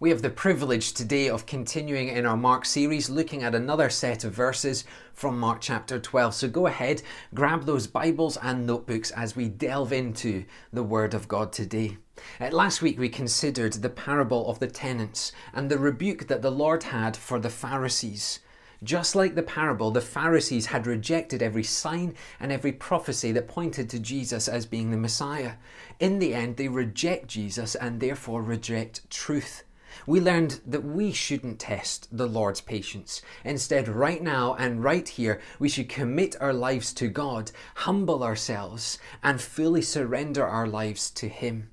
We have the privilege today of continuing in our Mark series, looking at another set of verses from Mark chapter 12. So go ahead, grab those Bibles and notebooks as we delve into the Word of God today. Uh, last week we considered the parable of the tenants and the rebuke that the Lord had for the Pharisees. Just like the parable, the Pharisees had rejected every sign and every prophecy that pointed to Jesus as being the Messiah. In the end, they reject Jesus and therefore reject truth. We learned that we shouldn't test the Lord's patience. Instead, right now and right here, we should commit our lives to God, humble ourselves, and fully surrender our lives to Him.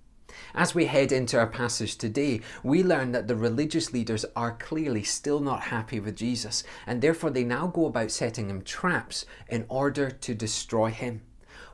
As we head into our passage today, we learn that the religious leaders are clearly still not happy with Jesus, and therefore they now go about setting him traps in order to destroy him.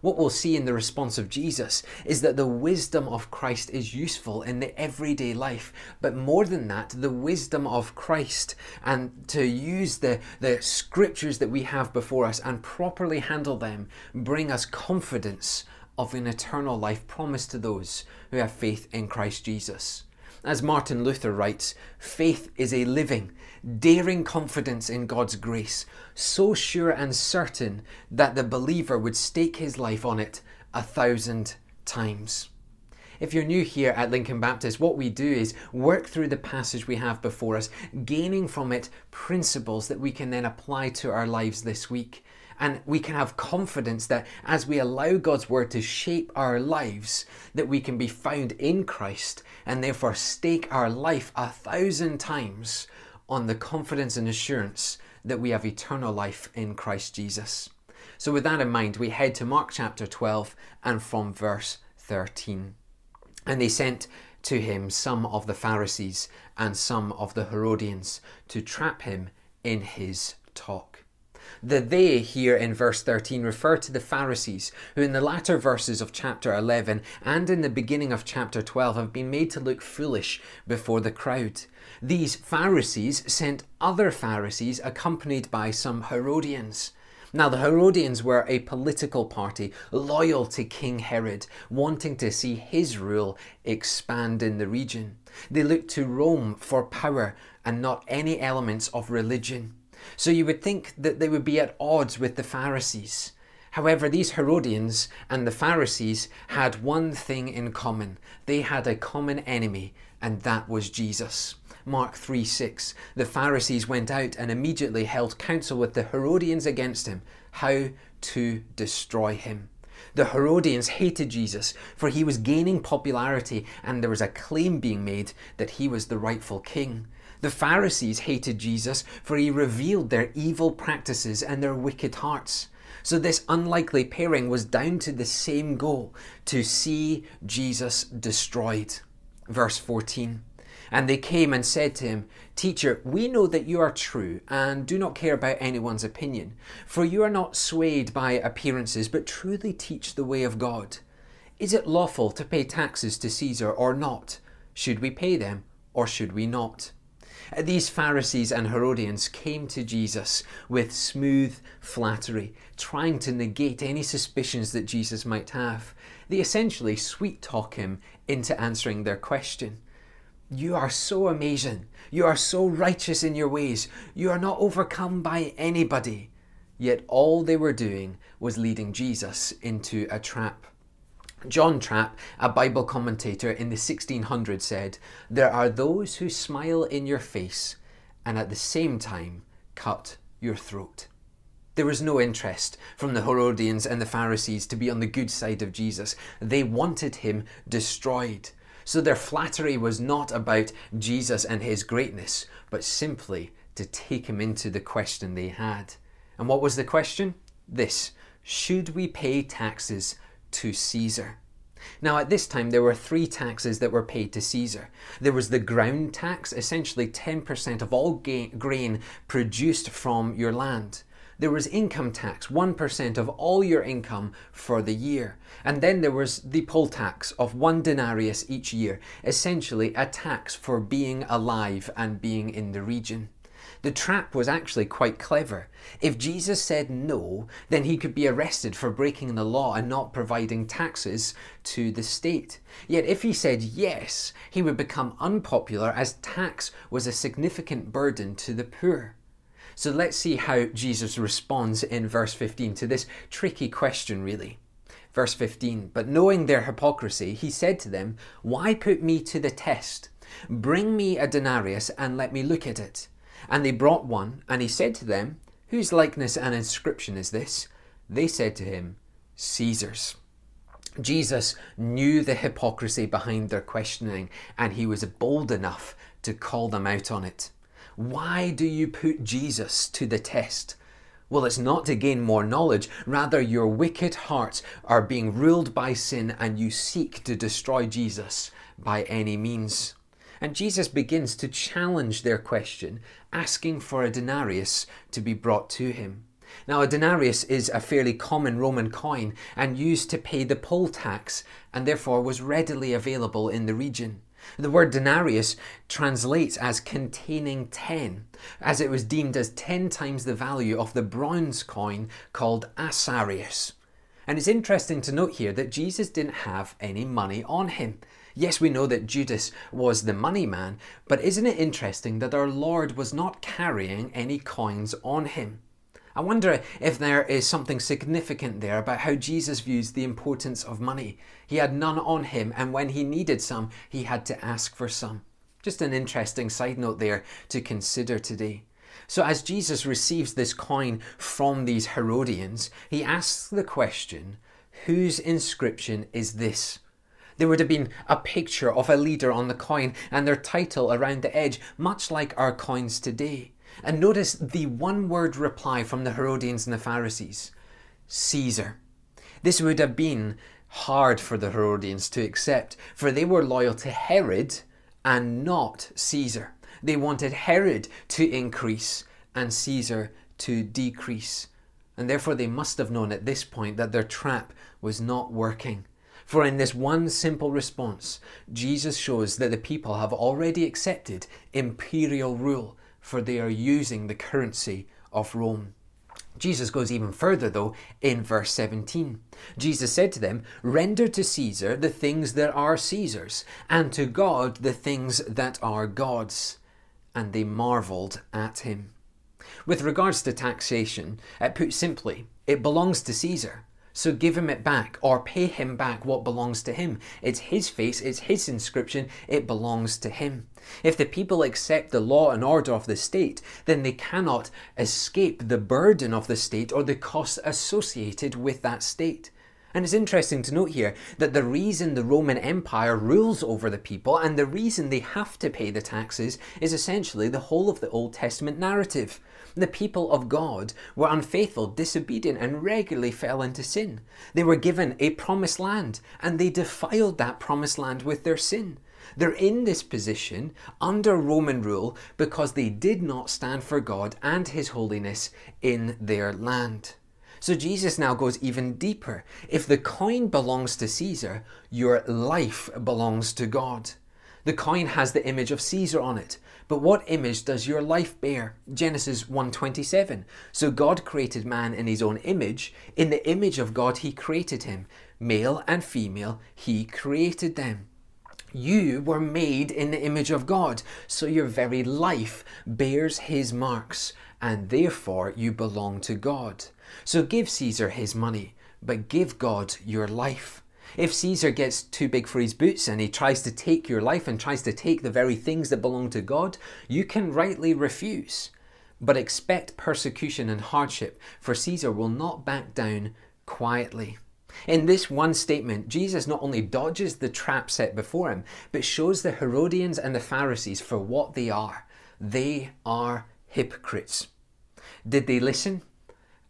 What we'll see in the response of Jesus is that the wisdom of Christ is useful in the everyday life, but more than that, the wisdom of Christ and to use the, the scriptures that we have before us and properly handle them bring us confidence of an eternal life promised to those who have faith in Christ Jesus. As Martin Luther writes, faith is a living, daring confidence in God's grace, so sure and certain that the believer would stake his life on it a thousand times. If you're new here at Lincoln Baptist, what we do is work through the passage we have before us, gaining from it principles that we can then apply to our lives this week. And we can have confidence that as we allow God's word to shape our lives, that we can be found in Christ and therefore stake our life a thousand times on the confidence and assurance that we have eternal life in Christ Jesus. So, with that in mind, we head to Mark chapter 12 and from verse 13. And they sent to him some of the Pharisees and some of the Herodians to trap him in his talk. The they here in verse 13 refer to the Pharisees, who in the latter verses of chapter 11 and in the beginning of chapter 12 have been made to look foolish before the crowd. These Pharisees sent other Pharisees accompanied by some Herodians. Now, the Herodians were a political party loyal to King Herod, wanting to see his rule expand in the region. They looked to Rome for power and not any elements of religion. So you would think that they would be at odds with the Pharisees. However, these Herodians and the Pharisees had one thing in common. They had a common enemy, and that was Jesus. Mark 3 6. The Pharisees went out and immediately held counsel with the Herodians against him, how to destroy him. The Herodians hated Jesus, for he was gaining popularity and there was a claim being made that he was the rightful king. The Pharisees hated Jesus, for he revealed their evil practices and their wicked hearts. So, this unlikely pairing was down to the same goal to see Jesus destroyed. Verse 14 And they came and said to him, Teacher, we know that you are true and do not care about anyone's opinion, for you are not swayed by appearances, but truly teach the way of God. Is it lawful to pay taxes to Caesar or not? Should we pay them or should we not? These Pharisees and Herodians came to Jesus with smooth flattery, trying to negate any suspicions that Jesus might have. They essentially sweet talk him into answering their question. You are so amazing. You are so righteous in your ways. You are not overcome by anybody. Yet all they were doing was leading Jesus into a trap. John Trapp, a Bible commentator in the 1600s, said, There are those who smile in your face and at the same time cut your throat. There was no interest from the Herodians and the Pharisees to be on the good side of Jesus. They wanted him destroyed. So their flattery was not about Jesus and his greatness, but simply to take him into the question they had. And what was the question? This Should we pay taxes to Caesar. Now, at this time, there were three taxes that were paid to Caesar. There was the ground tax, essentially 10% of all grain produced from your land. There was income tax, 1% of all your income for the year. And then there was the poll tax of one denarius each year, essentially a tax for being alive and being in the region. The trap was actually quite clever. If Jesus said no, then he could be arrested for breaking the law and not providing taxes to the state. Yet if he said yes, he would become unpopular as tax was a significant burden to the poor. So let's see how Jesus responds in verse 15 to this tricky question, really. Verse 15 But knowing their hypocrisy, he said to them, Why put me to the test? Bring me a denarius and let me look at it. And they brought one, and he said to them, Whose likeness and inscription is this? They said to him, Caesar's. Jesus knew the hypocrisy behind their questioning, and he was bold enough to call them out on it. Why do you put Jesus to the test? Well, it's not to gain more knowledge, rather, your wicked hearts are being ruled by sin, and you seek to destroy Jesus by any means. And Jesus begins to challenge their question, asking for a denarius to be brought to him. Now, a denarius is a fairly common Roman coin and used to pay the poll tax, and therefore was readily available in the region. The word denarius translates as containing 10, as it was deemed as 10 times the value of the bronze coin called assarius. And it's interesting to note here that Jesus didn't have any money on him. Yes, we know that Judas was the money man, but isn't it interesting that our Lord was not carrying any coins on him? I wonder if there is something significant there about how Jesus views the importance of money. He had none on him, and when he needed some, he had to ask for some. Just an interesting side note there to consider today. So, as Jesus receives this coin from these Herodians, he asks the question Whose inscription is this? There would have been a picture of a leader on the coin and their title around the edge, much like our coins today. And notice the one word reply from the Herodians and the Pharisees Caesar. This would have been hard for the Herodians to accept, for they were loyal to Herod and not Caesar. They wanted Herod to increase and Caesar to decrease. And therefore, they must have known at this point that their trap was not working. For in this one simple response, Jesus shows that the people have already accepted imperial rule, for they are using the currency of Rome. Jesus goes even further, though, in verse 17. Jesus said to them, Render to Caesar the things that are Caesar's, and to God the things that are God's. And they marvelled at him. With regards to taxation, uh, put simply, it belongs to Caesar. So give him it back or pay him back what belongs to him. It's his face, it's his inscription, it belongs to him. If the people accept the law and order of the state, then they cannot escape the burden of the state or the costs associated with that state. And it's interesting to note here that the reason the Roman Empire rules over the people and the reason they have to pay the taxes is essentially the whole of the Old Testament narrative. The people of God were unfaithful, disobedient, and regularly fell into sin. They were given a promised land, and they defiled that promised land with their sin. They're in this position under Roman rule because they did not stand for God and His holiness in their land. So Jesus now goes even deeper. If the coin belongs to Caesar, your life belongs to God. The coin has the image of Caesar on it. But what image does your life bear? Genesis 1:27. So God created man in his own image, in the image of God he created him, male and female he created them. You were made in the image of God, so your very life bears his marks, and therefore you belong to God. So give Caesar his money, but give God your life. If Caesar gets too big for his boots and he tries to take your life and tries to take the very things that belong to God, you can rightly refuse. But expect persecution and hardship, for Caesar will not back down quietly. In this one statement, Jesus not only dodges the trap set before him, but shows the Herodians and the Pharisees for what they are. They are hypocrites. Did they listen?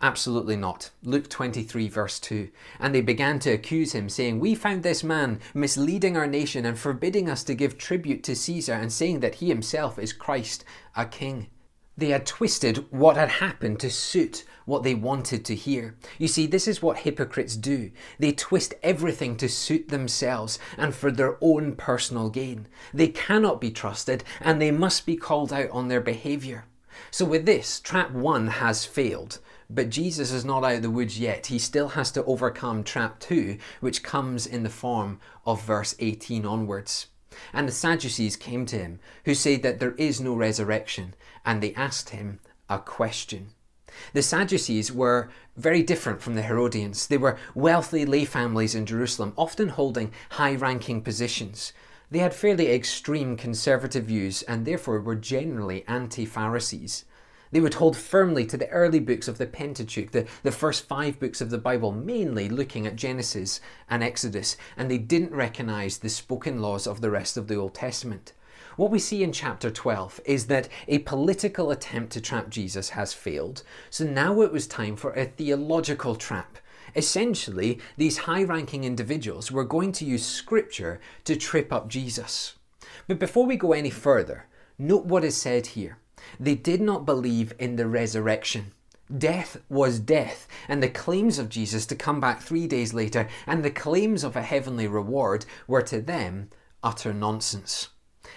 Absolutely not. Luke 23, verse 2. And they began to accuse him, saying, We found this man misleading our nation and forbidding us to give tribute to Caesar, and saying that he himself is Christ, a king. They had twisted what had happened to suit what they wanted to hear. You see, this is what hypocrites do. They twist everything to suit themselves and for their own personal gain. They cannot be trusted and they must be called out on their behavior. So, with this, trap one has failed, but Jesus is not out of the woods yet. He still has to overcome trap two, which comes in the form of verse 18 onwards. And the Sadducees came to him, who said that there is no resurrection, and they asked him a question. The Sadducees were very different from the Herodians. They were wealthy lay families in Jerusalem, often holding high ranking positions. They had fairly extreme conservative views and therefore were generally anti Pharisees. They would hold firmly to the early books of the Pentateuch, the, the first five books of the Bible, mainly looking at Genesis and Exodus, and they didn't recognize the spoken laws of the rest of the Old Testament. What we see in chapter 12 is that a political attempt to trap Jesus has failed, so now it was time for a theological trap. Essentially, these high ranking individuals were going to use scripture to trip up Jesus. But before we go any further, note what is said here. They did not believe in the resurrection. Death was death, and the claims of Jesus to come back three days later and the claims of a heavenly reward were to them utter nonsense.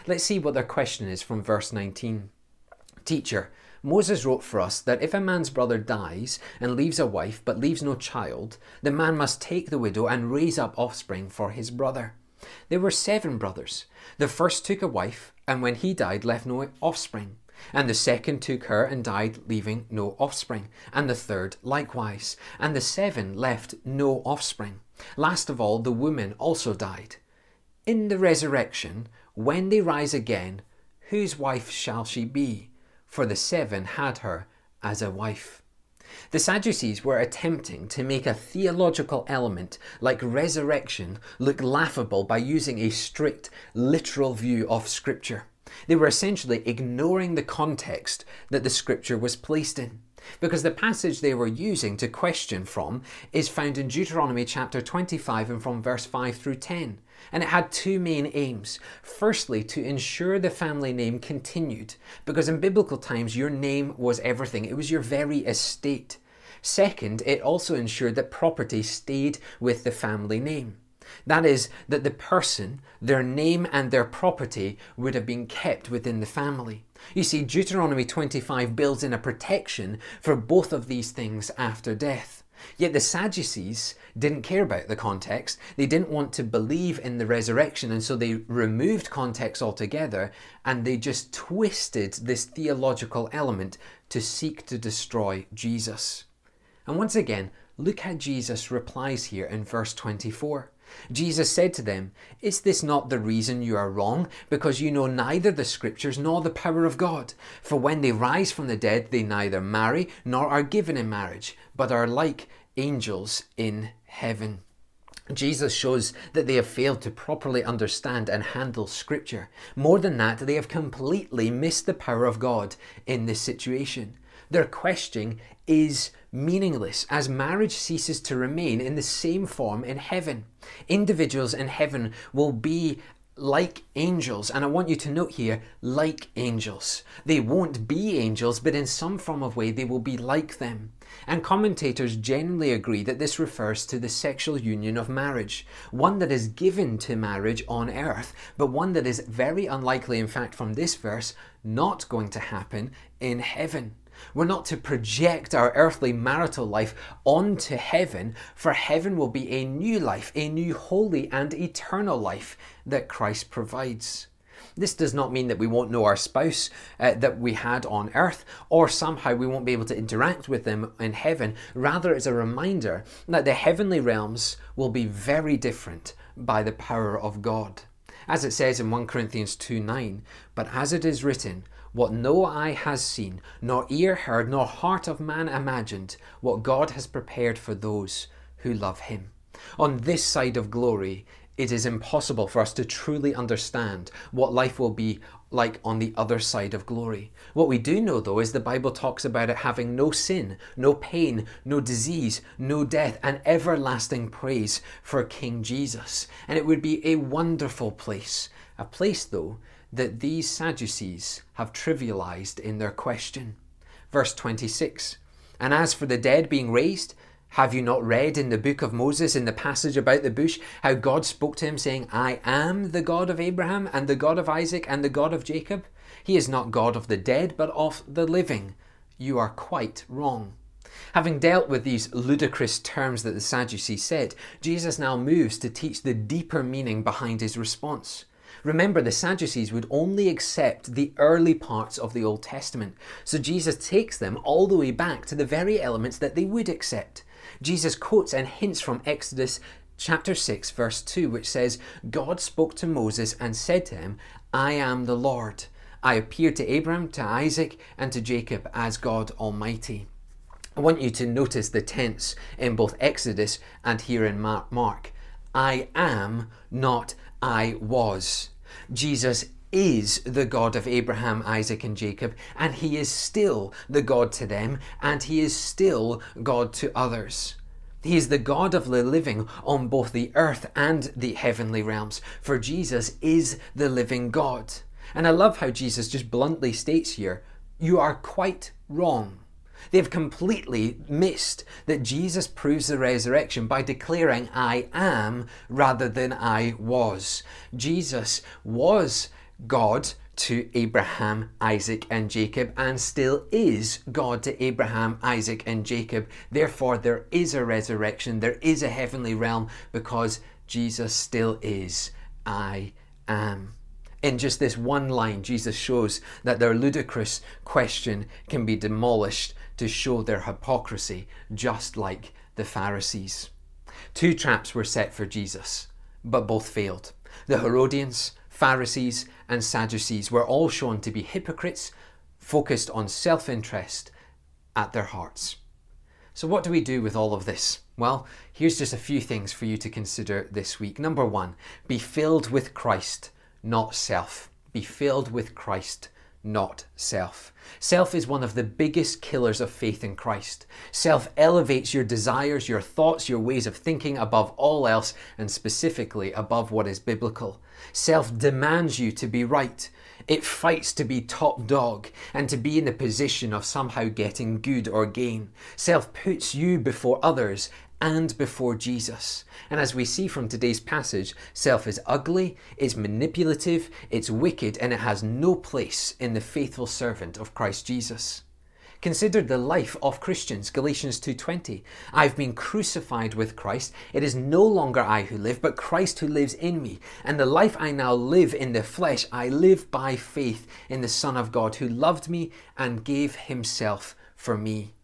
Let's see what their question is from verse 19. Teacher, Moses wrote for us that if a man's brother dies and leaves a wife but leaves no child, the man must take the widow and raise up offspring for his brother. There were seven brothers. The first took a wife, and when he died, left no offspring. And the second took her and died, leaving no offspring. And the third likewise. And the seven left no offspring. Last of all, the woman also died. In the resurrection, when they rise again, whose wife shall she be? For the seven had her as a wife. The Sadducees were attempting to make a theological element like resurrection look laughable by using a strict, literal view of Scripture. They were essentially ignoring the context that the scripture was placed in. Because the passage they were using to question from is found in Deuteronomy chapter 25 and from verse 5 through 10. And it had two main aims. Firstly, to ensure the family name continued, because in biblical times your name was everything, it was your very estate. Second, it also ensured that property stayed with the family name. That is, that the person, their name, and their property would have been kept within the family. You see, Deuteronomy 25 builds in a protection for both of these things after death. Yet the Sadducees didn't care about the context. They didn't want to believe in the resurrection, and so they removed context altogether and they just twisted this theological element to seek to destroy Jesus. And once again, look how Jesus replies here in verse 24. Jesus said to them, Is this not the reason you are wrong? Because you know neither the Scriptures nor the power of God. For when they rise from the dead, they neither marry nor are given in marriage, but are like angels in heaven. Jesus shows that they have failed to properly understand and handle Scripture. More than that, they have completely missed the power of God in this situation. Their questioning is meaningless as marriage ceases to remain in the same form in heaven. Individuals in heaven will be like angels, and I want you to note here, like angels. They won't be angels, but in some form of way they will be like them. And commentators generally agree that this refers to the sexual union of marriage, one that is given to marriage on earth, but one that is very unlikely, in fact, from this verse, not going to happen in heaven. We're not to project our earthly marital life onto heaven, for heaven will be a new life, a new holy and eternal life that Christ provides. This does not mean that we won't know our spouse uh, that we had on earth, or somehow we won't be able to interact with them in heaven. Rather, it's a reminder that the heavenly realms will be very different by the power of God. As it says in 1 Corinthians 2 9, but as it is written, what no eye has seen, nor ear heard, nor heart of man imagined, what God has prepared for those who love Him. On this side of glory, it is impossible for us to truly understand what life will be like on the other side of glory. What we do know, though, is the Bible talks about it having no sin, no pain, no disease, no death, and everlasting praise for King Jesus. And it would be a wonderful place. A place, though, that these Sadducees have trivialized in their question. Verse 26 And as for the dead being raised, have you not read in the book of Moses, in the passage about the bush, how God spoke to him, saying, I am the God of Abraham, and the God of Isaac, and the God of Jacob? He is not God of the dead, but of the living. You are quite wrong. Having dealt with these ludicrous terms that the Sadducees said, Jesus now moves to teach the deeper meaning behind his response. Remember, the Sadducees would only accept the early parts of the Old Testament, so Jesus takes them all the way back to the very elements that they would accept. Jesus quotes and hints from Exodus chapter 6, verse 2, which says, God spoke to Moses and said to him, I am the Lord. I appeared to Abraham, to Isaac, and to Jacob as God Almighty. I want you to notice the tense in both Exodus and here in Mark. I am, not I was. Jesus is the God of Abraham, Isaac, and Jacob, and he is still the God to them, and he is still God to others. He is the God of the living on both the earth and the heavenly realms, for Jesus is the living God. And I love how Jesus just bluntly states here, You are quite wrong. They've completely missed that Jesus proves the resurrection by declaring, I am, rather than I was. Jesus was God to Abraham, Isaac, and Jacob, and still is God to Abraham, Isaac, and Jacob. Therefore, there is a resurrection, there is a heavenly realm, because Jesus still is I am. In just this one line, Jesus shows that their ludicrous question can be demolished to show their hypocrisy, just like the Pharisees. Two traps were set for Jesus, but both failed. The Herodians, Pharisees, and Sadducees were all shown to be hypocrites focused on self interest at their hearts. So, what do we do with all of this? Well, here's just a few things for you to consider this week. Number one, be filled with Christ, not self. Be filled with Christ, not self. Self is one of the biggest killers of faith in Christ. Self elevates your desires, your thoughts, your ways of thinking above all else, and specifically above what is biblical. Self demands you to be right. It fights to be top dog and to be in the position of somehow getting good or gain. Self puts you before others and before Jesus. And as we see from today's passage, self is ugly, it's manipulative, it's wicked, and it has no place in the faithful servant of Christ Jesus. Consider the life of Christians. Galatians 2:20. I've been crucified with Christ. It is no longer I who live, but Christ who lives in me. And the life I now live in the flesh, I live by faith in the Son of God who loved me and gave himself for me.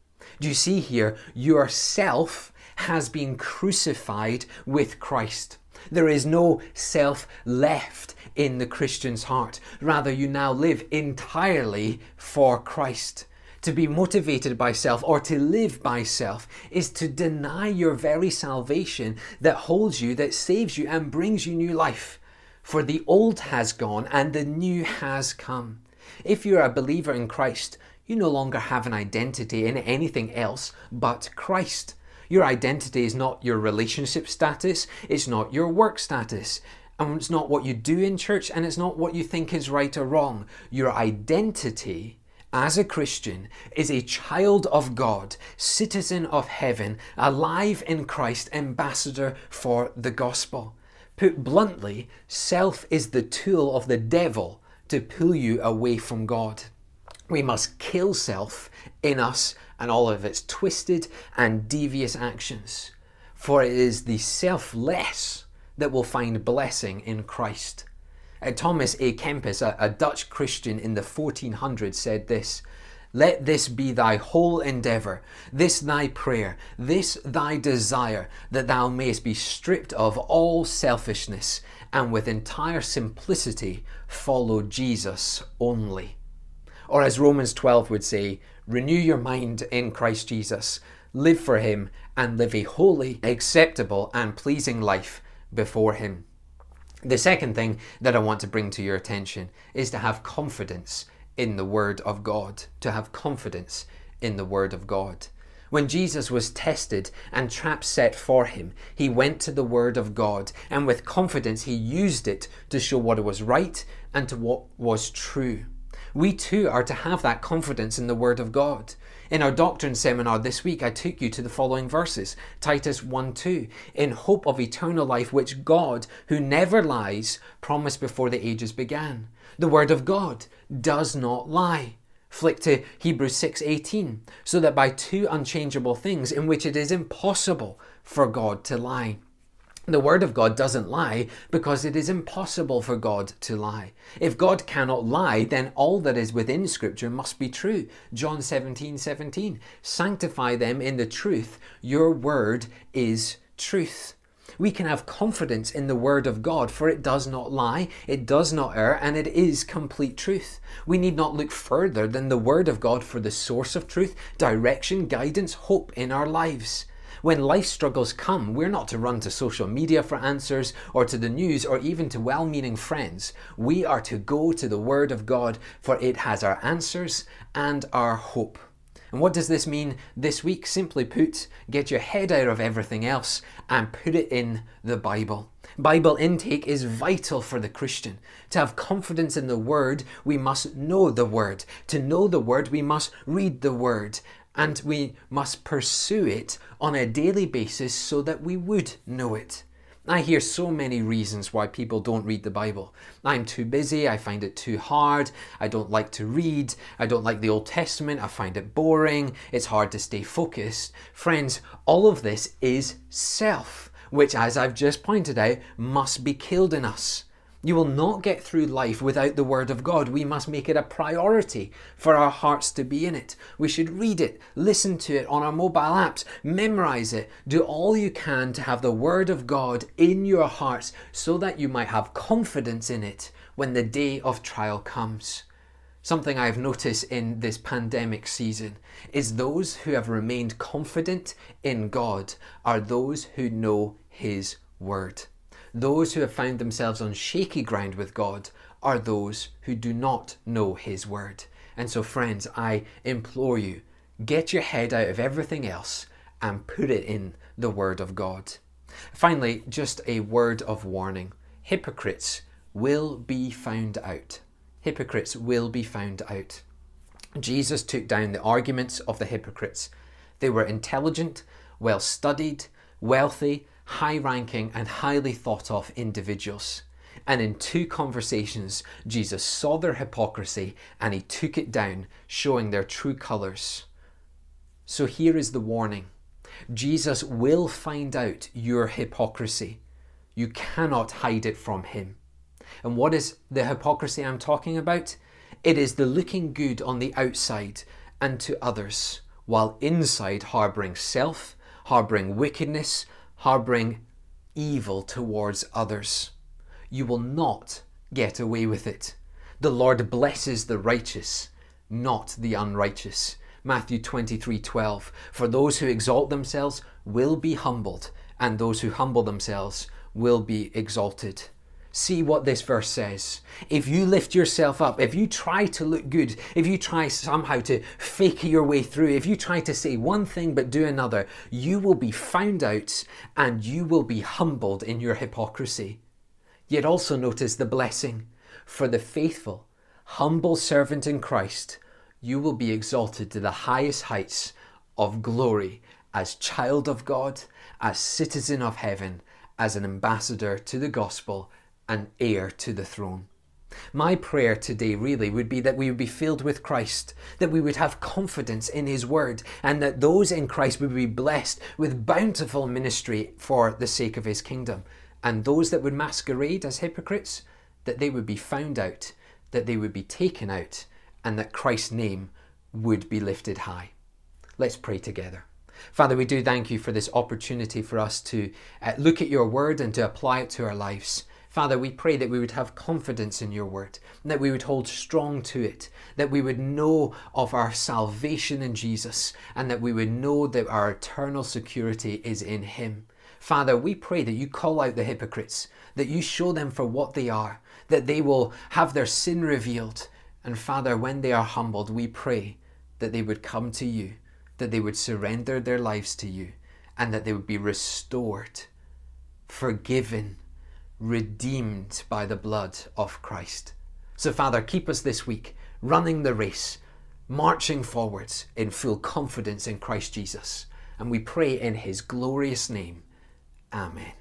Do you see here yourself has been crucified with Christ. There is no self left in the Christian's heart. Rather, you now live entirely for Christ. To be motivated by self or to live by self is to deny your very salvation that holds you, that saves you, and brings you new life. For the old has gone and the new has come. If you're a believer in Christ, you no longer have an identity in anything else but Christ. Your identity is not your relationship status, it's not your work status, and it's not what you do in church, and it's not what you think is right or wrong. Your identity as a Christian is a child of God, citizen of heaven, alive in Christ, ambassador for the gospel. Put bluntly, self is the tool of the devil to pull you away from God. We must kill self in us and all of its twisted and devious actions. For it is the selfless that will find blessing in Christ. Uh, Thomas à Kempis, a, a Dutch Christian in the 1400s, said this Let this be thy whole endeavour, this thy prayer, this thy desire, that thou mayest be stripped of all selfishness and with entire simplicity follow Jesus only. Or as Romans 12 would say, renew your mind in Christ Jesus, live for Him, and live a holy, acceptable, and pleasing life before Him. The second thing that I want to bring to your attention is to have confidence in the Word of God. To have confidence in the Word of God. When Jesus was tested and traps set for him, he went to the Word of God and with confidence he used it to show what was right and to what was true. We too are to have that confidence in the Word of God. In our doctrine seminar this week, I took you to the following verses Titus 1 2, in hope of eternal life, which God, who never lies, promised before the ages began. The Word of God does not lie. Flick to Hebrews 6:18, so that by two unchangeable things in which it is impossible for God to lie. The Word of God doesn't lie because it is impossible for God to lie. If God cannot lie, then all that is within Scripture must be true. John 17 17. Sanctify them in the truth. Your Word is truth. We can have confidence in the Word of God, for it does not lie, it does not err, and it is complete truth. We need not look further than the Word of God for the source of truth, direction, guidance, hope in our lives. When life struggles come, we're not to run to social media for answers or to the news or even to well meaning friends. We are to go to the Word of God, for it has our answers and our hope. And what does this mean this week? Simply put, get your head out of everything else and put it in the Bible. Bible intake is vital for the Christian. To have confidence in the Word, we must know the Word. To know the Word, we must read the Word and we must pursue it on a daily basis so that we would know it. I hear so many reasons why people don't read the Bible. I'm too busy, I find it too hard, I don't like to read, I don't like the Old Testament, I find it boring, it's hard to stay focused. Friends, all of this is self, which, as I've just pointed out, must be killed in us. You will not get through life without the Word of God. We must make it a priority for our hearts to be in it. We should read it, listen to it on our mobile apps, memorize it. Do all you can to have the Word of God in your hearts so that you might have confidence in it when the day of trial comes. Something I've noticed in this pandemic season is those who have remained confident in God are those who know His Word. Those who have found themselves on shaky ground with God are those who do not know His Word. And so, friends, I implore you get your head out of everything else and put it in the Word of God. Finally, just a word of warning hypocrites will be found out. Hypocrites will be found out. Jesus took down the arguments of the hypocrites. They were intelligent, well studied, wealthy, high ranking, and highly thought of individuals. And in two conversations, Jesus saw their hypocrisy and he took it down, showing their true colours. So here is the warning Jesus will find out your hypocrisy. You cannot hide it from him. And what is the hypocrisy I'm talking about? It is the looking good on the outside and to others, while inside harbouring self, harbouring wickedness, harbouring evil towards others. You will not get away with it. The Lord blesses the righteous, not the unrighteous. Matthew 23 12. For those who exalt themselves will be humbled, and those who humble themselves will be exalted see what this verse says. If you lift yourself up, if you try to look good, if you try somehow to fake your way through, if you try to say one thing but do another, you will be found out and you will be humbled in your hypocrisy. Yet also notice the blessing. For the faithful, humble servant in Christ, you will be exalted to the highest heights of glory as child of God, as citizen of heaven, as an ambassador to the gospel and heir to the throne. My prayer today really would be that we would be filled with Christ, that we would have confidence in His Word, and that those in Christ would be blessed with bountiful ministry for the sake of His kingdom. And those that would masquerade as hypocrites, that they would be found out, that they would be taken out, and that Christ's name would be lifted high. Let's pray together. Father, we do thank you for this opportunity for us to uh, look at your word and to apply it to our lives. Father, we pray that we would have confidence in your word, that we would hold strong to it, that we would know of our salvation in Jesus, and that we would know that our eternal security is in him. Father, we pray that you call out the hypocrites, that you show them for what they are, that they will have their sin revealed. And Father, when they are humbled, we pray that they would come to you, that they would surrender their lives to you, and that they would be restored, forgiven, redeemed by the blood of Christ. So, Father, keep us this week running the race, marching forwards in full confidence in Christ Jesus. And we pray in his glorious name. Amen.